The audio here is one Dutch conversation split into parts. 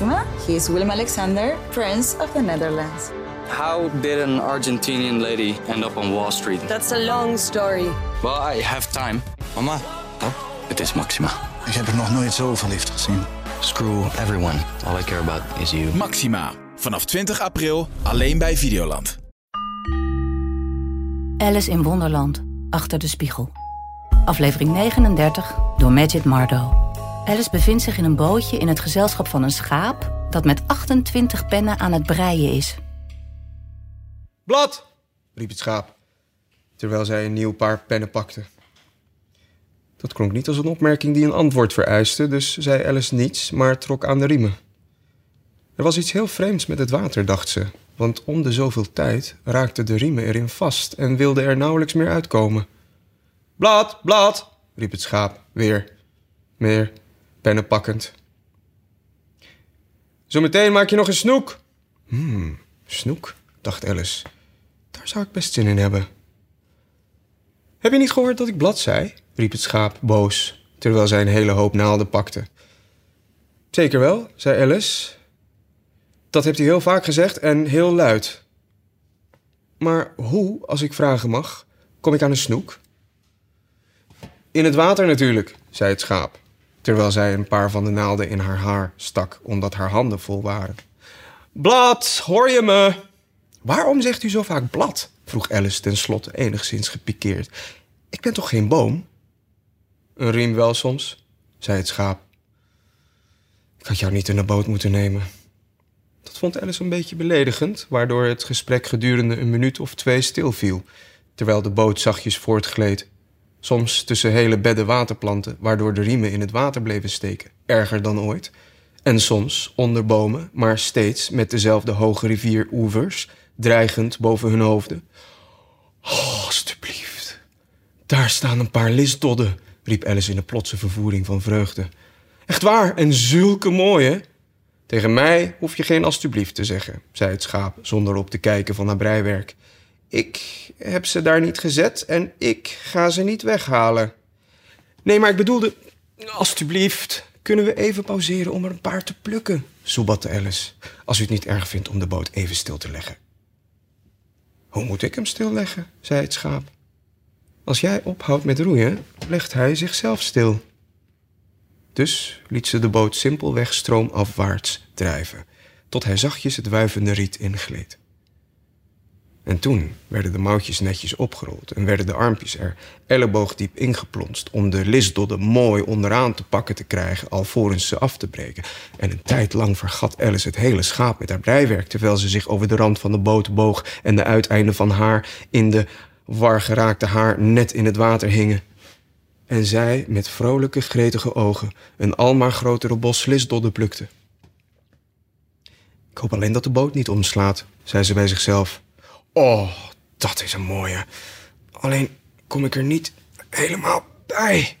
Maxima. He is Willem Alexander, Prince of the Netherlands. How did an Argentinian lady end up on Wall Street? That's a long story. Well, I have time. Mama, Oh, het is Maxima. ik heb er nog nooit zo verliefd gezien. Screw everyone. All I care about is you. Maxima. Vanaf 20 april alleen bij Videoland. Alice in Wonderland, Achter de Spiegel. Aflevering 39 door Majid Mardo. Alice bevindt zich in een bootje in het gezelschap van een schaap... dat met 28 pennen aan het breien is. Blad! riep het schaap, terwijl zij een nieuw paar pennen pakte. Dat klonk niet als een opmerking die een antwoord vereiste, dus zei Alice niets, maar trok aan de riemen. Er was iets heel vreemds met het water, dacht ze, want om de zoveel tijd raakten de riemen erin vast en wilden er nauwelijks meer uitkomen. Blad, blad, riep het schaap, weer, meer, pennen pakkend. Zometeen maak je nog een snoek. Hmm, snoek, dacht Alice. Daar zou ik best zin in hebben. Heb je niet gehoord dat ik blad zei? riep het schaap boos, terwijl zij een hele hoop naalden pakte. Zeker wel, zei Alice. Dat hebt hij heel vaak gezegd en heel luid. Maar hoe, als ik vragen mag, kom ik aan een snoek? In het water natuurlijk, zei het schaap, terwijl zij een paar van de naalden in haar haar stak, omdat haar handen vol waren. Blad, hoor je me? Waarom zegt u zo vaak blad? vroeg Alice tenslotte enigszins gepikeerd. Ik ben toch geen boom? Een riem wel soms, zei het schaap. Ik had jou niet in de boot moeten nemen. Dat vond Alice een beetje beledigend, waardoor het gesprek gedurende een minuut of twee stilviel, terwijl de boot zachtjes voortgleed. Soms tussen hele bedden waterplanten, waardoor de riemen in het water bleven steken, erger dan ooit. En soms onder bomen, maar steeds met dezelfde hoge rivieroevers, dreigend boven hun hoofden. Oh, alstublieft. Daar staan een paar lisdodden, riep Alice in een plotse vervoering van vreugde. Echt waar, en zulke mooie. Tegen mij hoef je geen alstublieft te zeggen, zei het schaap zonder op te kijken van haar breiwerk. Ik heb ze daar niet gezet en ik ga ze niet weghalen. Nee, maar ik bedoelde, alstublieft, kunnen we even pauzeren om er een paar te plukken? soebatte Alice, als u het niet erg vindt om de boot even stil te leggen. Hoe moet ik hem stilleggen? zei het schaap. Als jij ophoudt met roeien, legt hij zichzelf stil. Dus liet ze de boot simpelweg stroomafwaarts drijven, tot hij zachtjes het wuivende riet ingleed. En toen werden de mouwtjes netjes opgerold en werden de armpjes er elleboogdiep ingeplonst om de lisdodden mooi onderaan te pakken te krijgen alvorens ze af te breken. En een tijd lang vergat Alice het hele schaap met haar breiwerk terwijl ze zich over de rand van de boot boog en de uiteinden van haar in de war geraakte haar net in het water hingen. En zij met vrolijke, gretige ogen een almaar grotere bos lisdodden plukte. Ik hoop alleen dat de boot niet omslaat, zei ze bij zichzelf. Oh, dat is een mooie. Alleen kom ik er niet helemaal bij.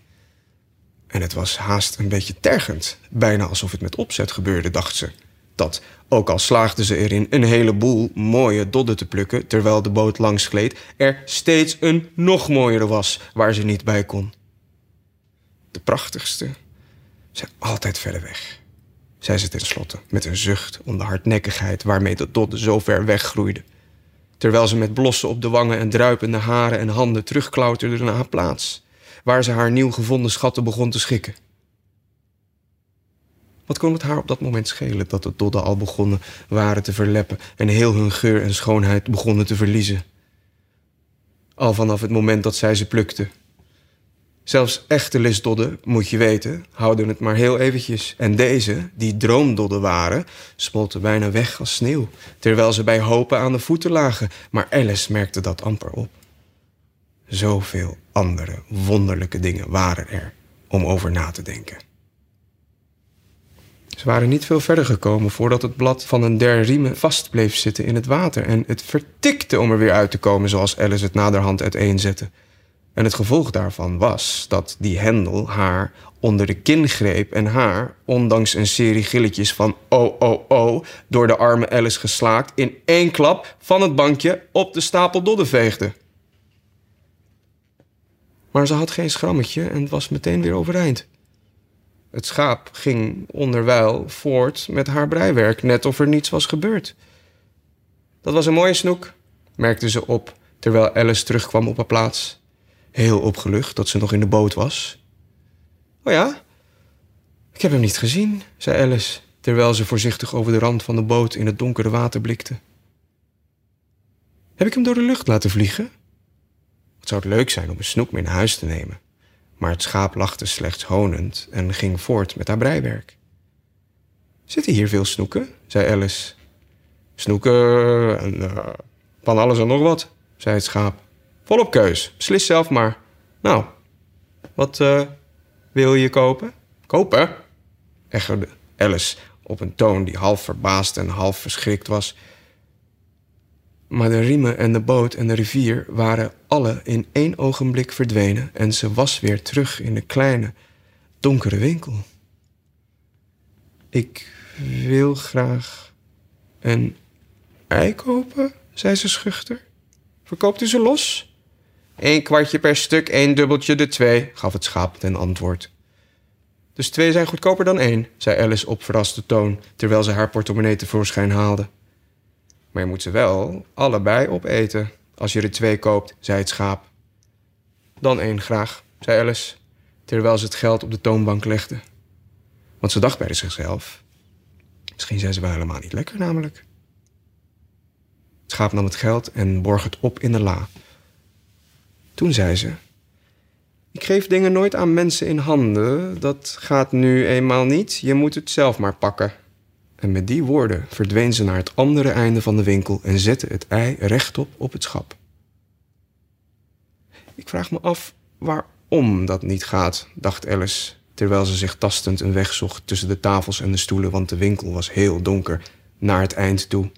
En het was haast een beetje tergend. Bijna alsof het met opzet gebeurde, dacht ze. Dat, ook al slaagde ze erin een heleboel mooie dodden te plukken... terwijl de boot langs gleed, er steeds een nog mooiere was... waar ze niet bij kon. De prachtigste zijn altijd verder weg, zei ze tenslotte... met een zucht om de hardnekkigheid waarmee de dodden zo ver weggroeide terwijl ze met blossen op de wangen en druipende haren en handen terugklauterde naar haar plaats, waar ze haar nieuw gevonden schatten begon te schikken. Wat kon het haar op dat moment schelen dat de dodden al begonnen waren te verleppen en heel hun geur en schoonheid begonnen te verliezen? Al vanaf het moment dat zij ze plukte. Zelfs echte lisdodden, moet je weten, houden het maar heel eventjes. En deze, die droomdodden waren, smolten bijna weg als sneeuw... terwijl ze bij hopen aan de voeten lagen. Maar Alice merkte dat amper op. Zoveel andere wonderlijke dingen waren er om over na te denken. Ze waren niet veel verder gekomen voordat het blad van een der riemen vast bleef zitten in het water... en het vertikte om er weer uit te komen zoals Alice het naderhand uiteenzette... En het gevolg daarvan was dat die hendel haar onder de kin greep en haar, ondanks een serie gilletjes van oh oh oh, door de arme Alice geslaakt, in één klap van het bankje op de stapel dodden veegde. Maar ze had geen schrammetje en was meteen weer overeind. Het schaap ging onderwijl voort met haar breiwerk, net of er niets was gebeurd. Dat was een mooie snoek, merkte ze op terwijl Alice terugkwam op haar plaats. Heel opgelucht dat ze nog in de boot was. Oh ja? Ik heb hem niet gezien, zei Alice, terwijl ze voorzichtig over de rand van de boot in het donkere water blikte. Heb ik hem door de lucht laten vliegen? Wat zou het leuk zijn om een snoek mee naar huis te nemen. Maar het schaap lachte slechts honend en ging voort met haar breiwerk. Zitten hier veel snoeken? zei Alice. Snoeken en uh, van alles en nog wat, zei het schaap. Volop keus, beslis zelf maar. Nou, wat uh, wil je kopen? Kopen? echoede Alice op een toon die half verbaasd en half verschrikt was. Maar de riemen en de boot en de rivier waren alle in één ogenblik verdwenen en ze was weer terug in de kleine, donkere winkel. Ik wil graag een ei kopen, zei ze schuchter. Verkoopt u ze los? Eén kwartje per stuk, één dubbeltje de twee, gaf het schaap ten antwoord. Dus twee zijn goedkoper dan één, zei Alice op verraste toon, terwijl ze haar portemonnee tevoorschijn haalde. Maar je moet ze wel allebei opeten. Als je er twee koopt, zei het schaap. Dan één graag, zei Alice, terwijl ze het geld op de toonbank legde. Want ze dacht bij zichzelf. Misschien zijn ze wel helemaal niet lekker, namelijk. Het schaap nam het geld en borg het op in de la. Toen zei ze: Ik geef dingen nooit aan mensen in handen. Dat gaat nu eenmaal niet. Je moet het zelf maar pakken. En met die woorden verdween ze naar het andere einde van de winkel en zette het ei rechtop op het schap. Ik vraag me af waarom dat niet gaat, dacht Alice, terwijl ze zich tastend een weg zocht tussen de tafels en de stoelen, want de winkel was heel donker, naar het eind toe.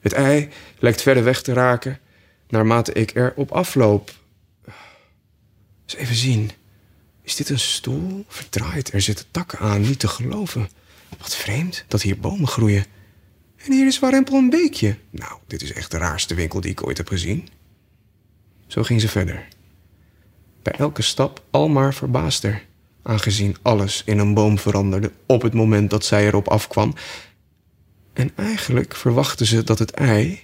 Het ei lijkt verder weg te raken naarmate ik er op afloop. Eens even zien. Is dit een stoel? Verdraaid, er zitten takken aan, niet te geloven. Wat vreemd dat hier bomen groeien. En hier is warempel een beekje. Nou, dit is echt de raarste winkel die ik ooit heb gezien. Zo ging ze verder. Bij elke stap al maar verbaasder, aangezien alles in een boom veranderde op het moment dat zij erop afkwam. En eigenlijk verwachtte ze dat het ei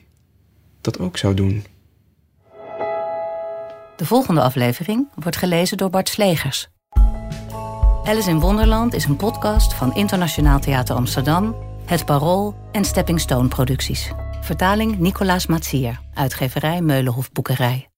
dat ook zou doen. De volgende aflevering wordt gelezen door Bart Slegers. Alice in Wonderland is een podcast van Internationaal Theater Amsterdam, Het Parool en Stepping Stone Producties. Vertaling Nicolaas Matsier, uitgeverij Meulenhof Boekerij.